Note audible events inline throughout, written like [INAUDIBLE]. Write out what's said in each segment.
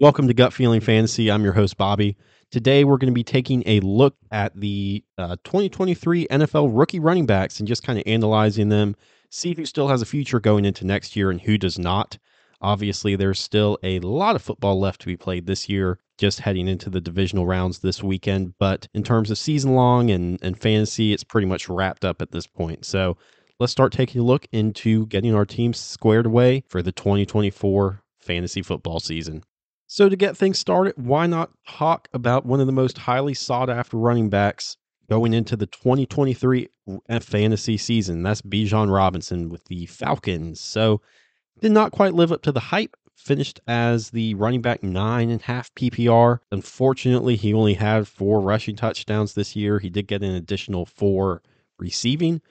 Welcome to Gut Feeling Fantasy. I'm your host, Bobby. Today, we're going to be taking a look at the uh, 2023 NFL rookie running backs and just kind of analyzing them, see who still has a future going into next year and who does not. Obviously, there's still a lot of football left to be played this year, just heading into the divisional rounds this weekend. But in terms of season long and, and fantasy, it's pretty much wrapped up at this point. So let's start taking a look into getting our teams squared away for the 2024 fantasy football season. So, to get things started, why not talk about one of the most highly sought after running backs going into the 2023 uh, fantasy season? That's Bijan Robinson with the Falcons. So, did not quite live up to the hype. Finished as the running back nine and a half PPR. Unfortunately, he only had four rushing touchdowns this year. He did get an additional four receiving.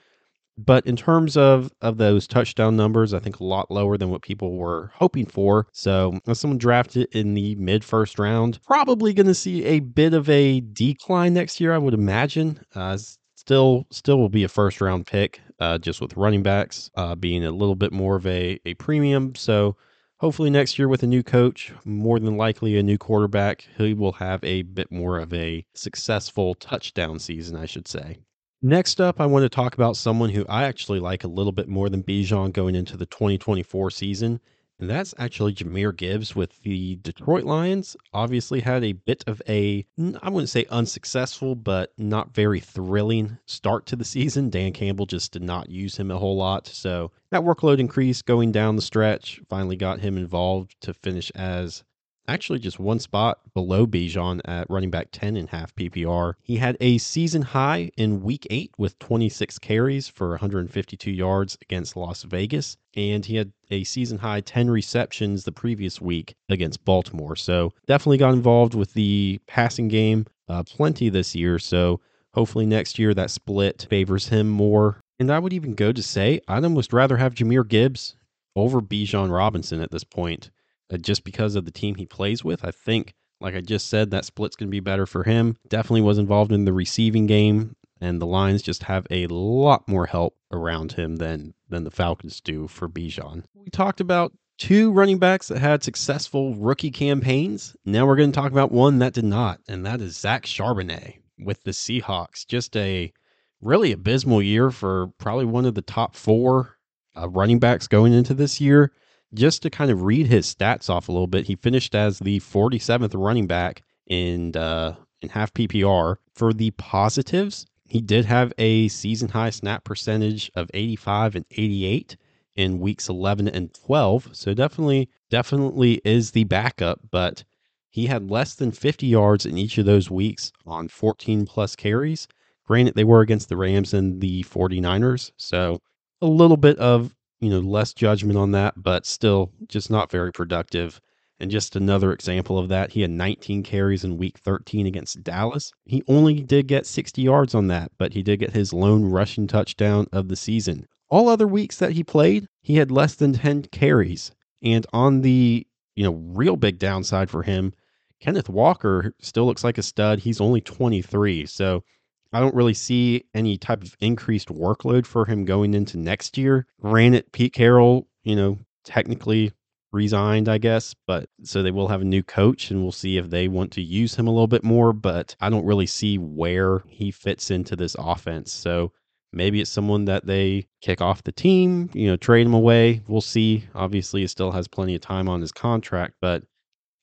But in terms of of those touchdown numbers, I think a lot lower than what people were hoping for. So, someone drafted in the mid first round, probably going to see a bit of a decline next year. I would imagine. Uh, still, still will be a first round pick, uh, just with running backs uh, being a little bit more of a a premium. So. Hopefully, next year with a new coach, more than likely a new quarterback, he will have a bit more of a successful touchdown season, I should say. Next up, I want to talk about someone who I actually like a little bit more than Bijan going into the 2024 season, and that's actually Jahmyr Gibbs with the Detroit Lions. Obviously, had a bit of a, I wouldn't say unsuccessful, but not very thrilling start to the season. Dan Campbell just did not use him a whole lot. So that workload increased going down the stretch, finally got him involved to finish as actually just one spot below Bijan at running back 10 and half PPR. He had a season high in week eight with 26 carries for 152 yards against Las Vegas. And he had a season high 10 receptions the previous week against Baltimore. So definitely got involved with the passing game uh, plenty this year. So hopefully next year that split favors him more. And I would even go to say I'd almost rather have Jahmyr Gibbs over Bijan Robinson at this point just because of the team he plays with. I think, like I just said, that split's going to be better for him. Definitely was involved in the receiving game, and the Lions just have a lot more help around him than than the Falcons do for Bijan. We talked about two running backs that had successful rookie campaigns. Now we're going to talk about one that did not, and that is Zach Charbonnet with the Seahawks. Just a really abysmal year for probably one of the top four uh, running backs going into this year just to kind of read his stats off a little bit, he finished as the 47th running back in uh, in half PPR. For the positives, he did have a season high snap percentage of 85 and 88 in weeks 11 and 12. So definitely, definitely is the backup, but he had less than 50 yards in each of those weeks on 14 plus carries. Granted, they were against the Rams and the 49ers. So a little bit of you know, less judgment on that, but still just not very productive. And just another example of that, he had 19 carries in week 13 against Dallas. He only did get 60 yards on that, but he did get his lone rushing touchdown of the season. All other weeks that he played, he had less than 10 carries. And on the, you know, real big downside for him, Kenneth Walker still looks like a stud. He's only 23. So I don't really see any type of increased workload for him going into next year. Granted, Pete Carroll, you know, technically resigned, I guess, but so they will have a new coach and we'll see if they want to use him a little bit more. But I don't really see where he fits into this offense. So maybe it's someone that they kick off the team, you know, trade him away. We'll see. Obviously, he still has plenty of time on his contract, but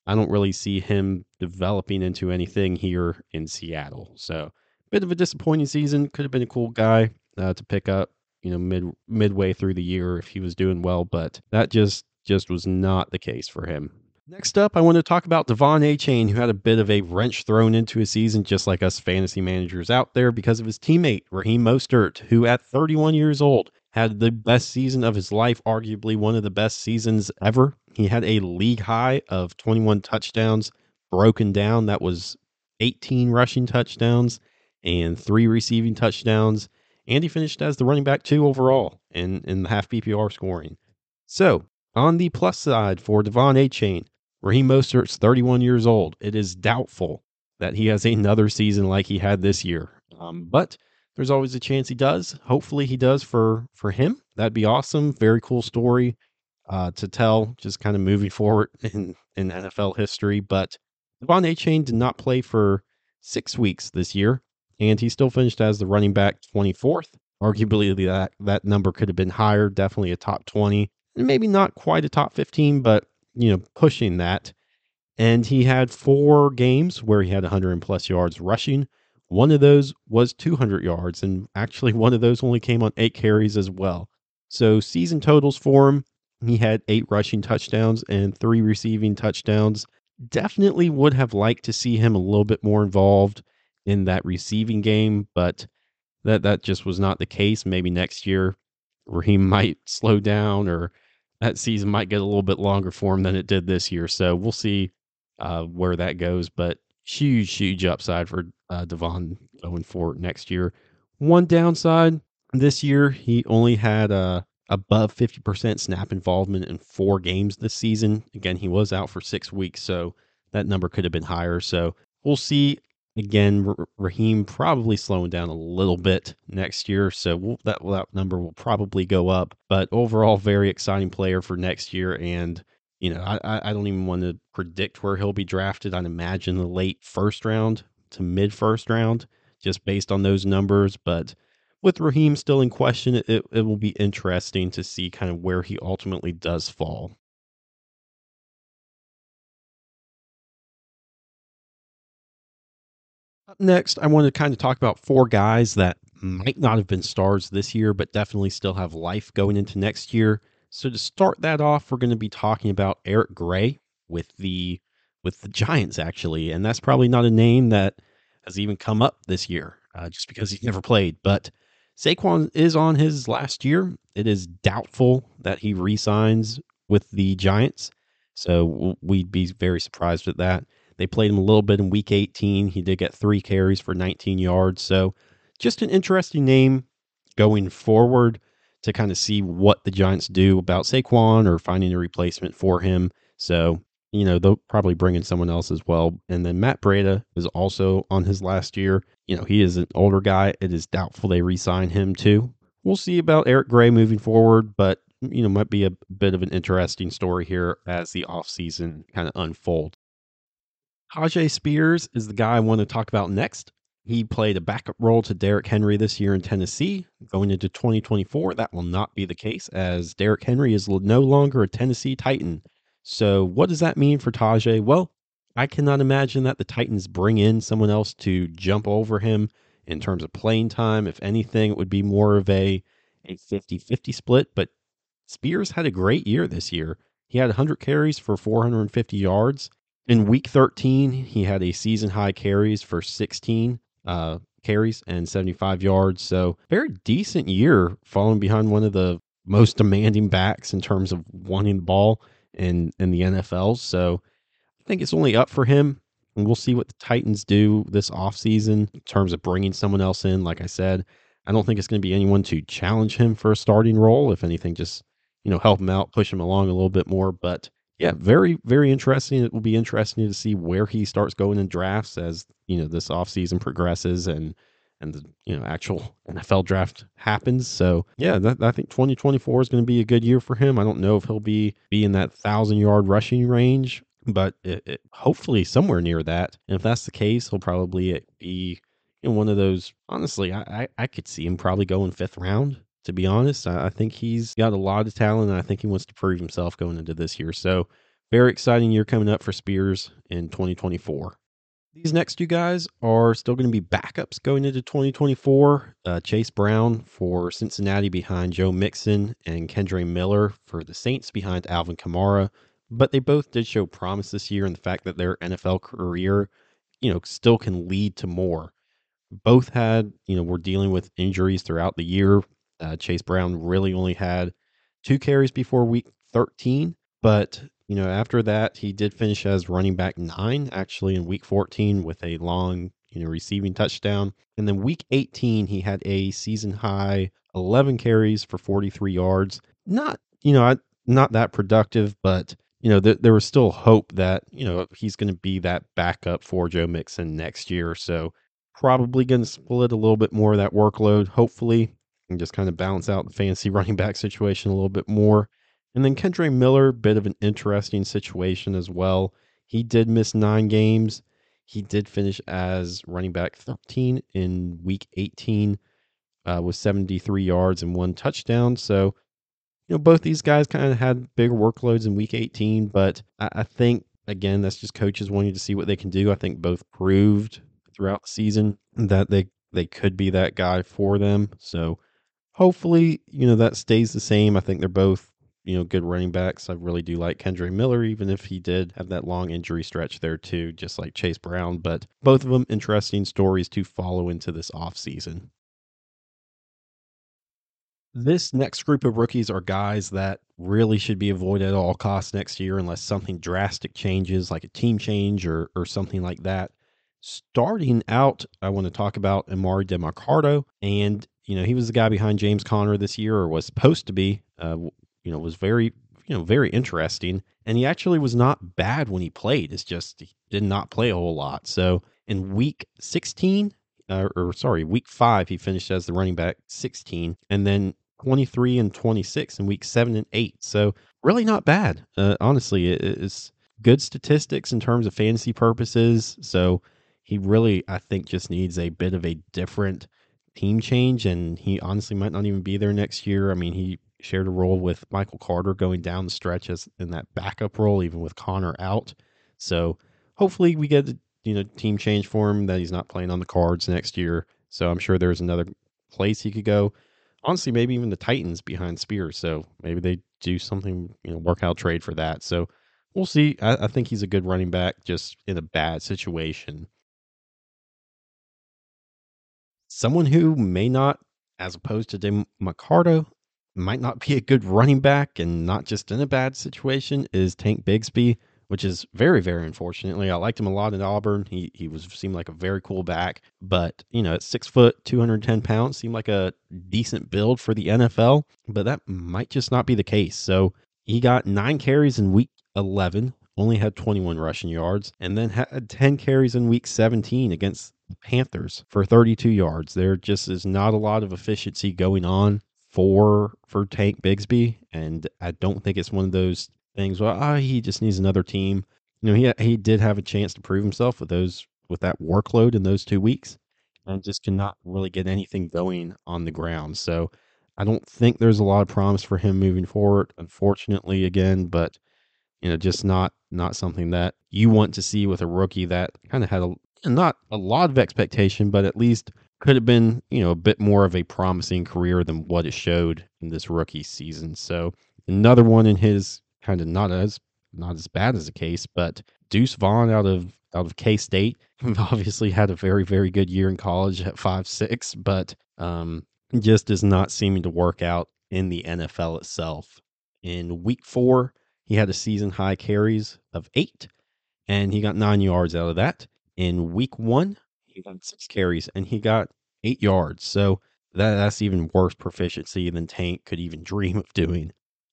I don't really see him developing into anything here in Seattle. So bit of a disappointing season. Could have been a cool guy uh, to pick up, you know, mid midway through the year if he was doing well, but that just just was not the case for him. Next up, I want to talk about De'Von Achane, who had a bit of a wrench thrown into his season, just like us fantasy managers out there, because of his teammate, Raheem Mostert, who at 31 years old had the best season of his life, arguably one of the best seasons ever. He had a league high of 21 touchdowns broken down. That was 18 rushing touchdowns and three receiving touchdowns. And he finished as the running back two overall in, in the half PPR scoring. So, on the plus side for De'Von Achane, Raheem Mostert's 31 years old. It is doubtful that he has another season like he had this year. Um, but there's always a chance he does. Hopefully he does for for him. That'd be awesome. Very cool story. uh, to tell, just kind of moving forward [LAUGHS] in, in NFL history. But De'Von Achane did not play for six weeks this year, and he still finished as the running back 24th. Arguably, that, that number could have been higher, definitely a top 20, maybe not quite a top 15, but, you know, pushing that. And he had four games where he had 100 plus yards rushing. One of those was 200 yards, and actually, one of those only came on eight carries as well. So, season totals for him, he had eight rushing touchdowns and three receiving touchdowns. Definitely would have liked to see him a little bit more involved in that receiving game, but that that just was not the case. Maybe next year Raheem [LAUGHS] might slow down or that season might get a little bit longer for him than it did this year. So we'll see uh, where that goes. But huge, huge upside for uh, De'Von going for next year. One downside this year, he only had uh, above 50% snap involvement in four games this season. Again, he was out for six weeks, so that number could have been higher. So we'll see. Again, Raheem probably slowing down a little bit next year, so that that number will probably go up. But overall, very exciting player for next year, and you know, I, I don't even want to predict where he'll be drafted. I'd imagine the late first round to mid first round, just based on those numbers. But with Raheem still in question, it, it will be interesting to see kind of where he ultimately does fall. Next, I want to kind of talk about four guys that might not have been stars this year, but definitely still have life going into next year. So to start that off, we're going to be talking about Eric Gray with the with the Giants actually, and that's probably not a name that has even come up this year, uh, just because he's never played. But Saquon is on his last year. It is doubtful that he re-signs with the Giants, so we'd be very surprised at that. They played him a little bit in Week 18. He did get three carries for 19 yards, so just an interesting name going forward to kind of see what the Giants do about Saquon or finding a replacement for him. So, you know, they'll probably bring in someone else as well. And then Matt Breida is also on his last year. You know, he is an older guy. It is doubtful they re sign him too. We'll see about Eric Gray moving forward, but, you know, might be a bit of an interesting story here as the offseason kind of unfolds. Tyjae Spears is the guy I want to talk about next. He played a backup role to Derrick Henry this year in Tennessee. Going into 2024, that will not be the case as Derrick Henry is no longer a Tennessee Titan. So, what does that mean for Tyjae? Well, I cannot imagine that the Titans bring in someone else to jump over him in terms of playing time. If anything, it would be more of a a 50 50 split. But Spears had a great year this year. He had 100 carries for 450 yards. In week 13, he had a season high carries for 16 uh, carries and 75 yards. So, very decent year falling behind one of the most demanding backs in terms of wanting the ball in, in the NFL. So, I think it's only up for him. And we'll see what the Titans do this offseason in terms of bringing someone else in. Like I said, I don't think it's going to be anyone to challenge him for a starting role. If anything, just, you know, help him out, push him along a little bit more. But yeah, very, very interesting. It will be interesting to see where he starts going in drafts as, you know, this offseason progresses and and the you know actual [LAUGHS] NFL draft happens. So yeah, that, I think 2024 is going to be a good year for him. I don't know if he'll be be in that thousand yard rushing range, but it, it, hopefully somewhere near that. And if that's the case, he'll probably be in one of those. Honestly, I, I, I could see him probably going fifth round to be honest. I, I think he's got a lot of talent, and I think he wants to prove himself going into this year. So, very exciting year coming up for Spears in 2024. These next two guys are still going to be backups going into 2024. Uh, Chase Brown for Cincinnati behind Joe Mixon and Kendre Miller for the Saints behind Alvin Kamara. But they both did show promise this year and the fact that their NFL career, you know, still can lead to more. Both had, you know, were dealing with injuries throughout the year. Uh, Chase Brown really only had two carries before week 13, but you know after that he did finish as running back nine actually in week 14 with a long you know receiving touchdown, and then week 18 he had a season high 11 carries for 43 yards. Not you know not that productive, but you know, th- there was still hope that, you know, he's going to be that backup for Joe Mixon next year. So probably going to split a little bit more of that workload, hopefully and just kind of balance out the fantasy [LAUGHS] running back situation a little bit more. And then Kendre Miller, bit of an interesting situation as well. He did miss nine games. He did finish as running back 13 in week 18 uh, with 73 yards and one touchdown. So, you know, both these guys kind of had bigger workloads in week 18, but I, I think, again, that's just coaches wanting to see what they can do. I think both proved throughout the season that they, they could be that guy for them. So hopefully, you know, that stays the same. I think they're both you know, good running backs. I really do like Kendre Miller, even if he did have that long injury stretch there too, just like Chase Brown. But both of them interesting stories to follow into this offseason. This next group of rookies are guys that really should be avoided at all costs next year unless something drastic changes, like a team change or, or something like that. Starting out, I want to talk about Emari Demercado. And, you know, he was the guy behind James Conner this year, or was supposed to be. Uh, you know, was very, you know, very interesting. And he actually was not bad when he played. It's just he did not play a whole lot. So in week 16, uh, or sorry, week five, he finished as the running back 16, and then 23 and 26 in week seven and eight. So really not bad. Uh, honestly, it's good statistics in terms of fantasy purposes. So he really, I think, just needs a bit of a different team change, and he honestly might not even be there next year. I mean, he shared a role with Michael Carter going down the stretch as in that backup role, even with Conner out. So hopefully we get you know team change for him that he's not playing on the cards next year. So I'm sure there's another place he could go. Honestly, maybe even the Titans behind Spears. So maybe they do something, you know, workout trade for that. So we'll see. I, I think he's a good running back, just in a bad situation. Someone who may not, as opposed to Demercado, might not be a good running back and not just in a bad situation is Tank Bigsby, which is very, very unfortunately. I liked him a lot in Auburn. He he was seemed like a very cool back, but you know, at six foot, two hundred ten pounds, seemed like a decent build for the NFL. But that might just not be the case. So he got nine carries in week eleven, only had twenty one rushing yards, and then had ten carries in week seventeen against the Panthers for 32 yards. There just is not a lot of efficiency going on for for Tank Bigsby, and I don't think it's one of those things. Well, ah, he just needs another team. You know, he he did have a chance to prove himself with those with that workload in those two weeks, and just cannot really get anything going on the ground. So I don't think there's a lot of promise for him moving forward. Unfortunately, again, but you know, just not not something that you want to see with a rookie that kind of had a not a lot of expectation, but at least could have been, you know, a bit more of a promising career than what it showed in this rookie season. So another one in his kind of not as not as bad as a case, but Deuce Vaughn out of out of K State [LAUGHS] obviously had a very very good year in college at five six, but um, just is not seeming to work out in the NFL itself. In week four, he had a season high carries of eight, and he got nine yards out of that. In week one, he got six carries and he got eight yards. So that that's even worse proficiency than Tank could even [LAUGHS] dream of doing.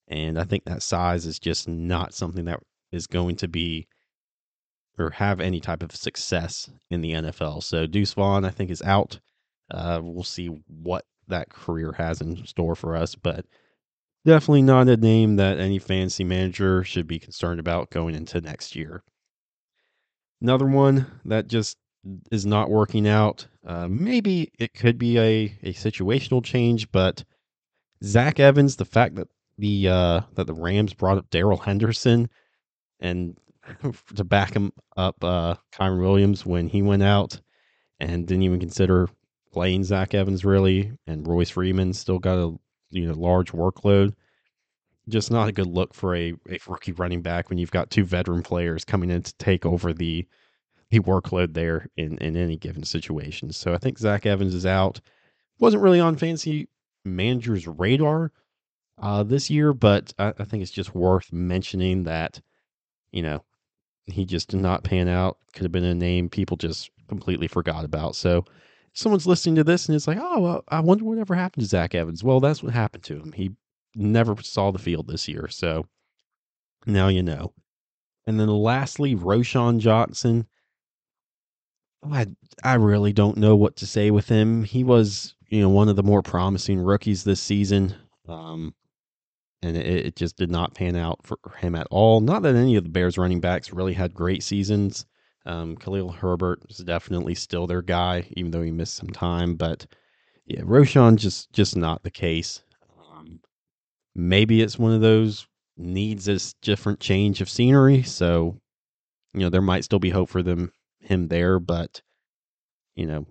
And I think that size is just not something that is going to be or have any type of success in the NFL. So Deuce Vaughn, I think, is out. Uh, we'll see what that career has in store for us, but definitely not a name that any fantasy manager should be concerned about going into next year. Another one that just is not working out. Uh, maybe it could be a, a situational change, but Zach Evans, the fact that the uh, that the Rams brought up Darrell Henderson and [LAUGHS] to back him up uh, Kyren Williams when he went out and didn't even consider playing Zach Evans really, and Royce Freeman still got a you know large workload. Just not a good look for a, a rookie running back when you've got two veteran players coming in to take over the the workload there in, in any given situation. So I think Zach Evans is out. Wasn't really on fancy manager's radar uh, this year, but I, I, think it's just worth mentioning that, you know, he just did not pan out. Could have been a name people just completely forgot about. So someone's listening to this and it's like, oh, well, I wonder whatever happened to Zach Evans. Well, that's what happened to him. He never saw the field this year. So now you know. And then lastly, Roschon Johnson. I I really don't know what to say with him. He was, you know, one of the more promising rookies this season. Um, and it, it just did not pan out for him at all. Not that any of the Bears running backs really had great seasons. Um, Khalil Herbert is definitely still their guy, even though he missed some time. But yeah, Roschon just just not the case. Um, maybe it's one of those needs a different change of scenery. So, you know, there might still be hope for them him there, but you know,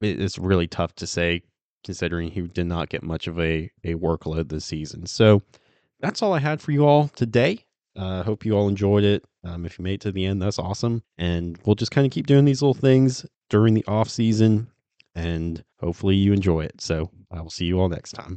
it, it's really tough to say considering he did not get much of a a workload this season. So that's all I had for you all today. I uh, hope you all enjoyed it. Um, if you made it to the end, that's awesome. And we'll just kind of keep doing these little things during the off season, and hopefully you enjoy it. So I will see you all next time.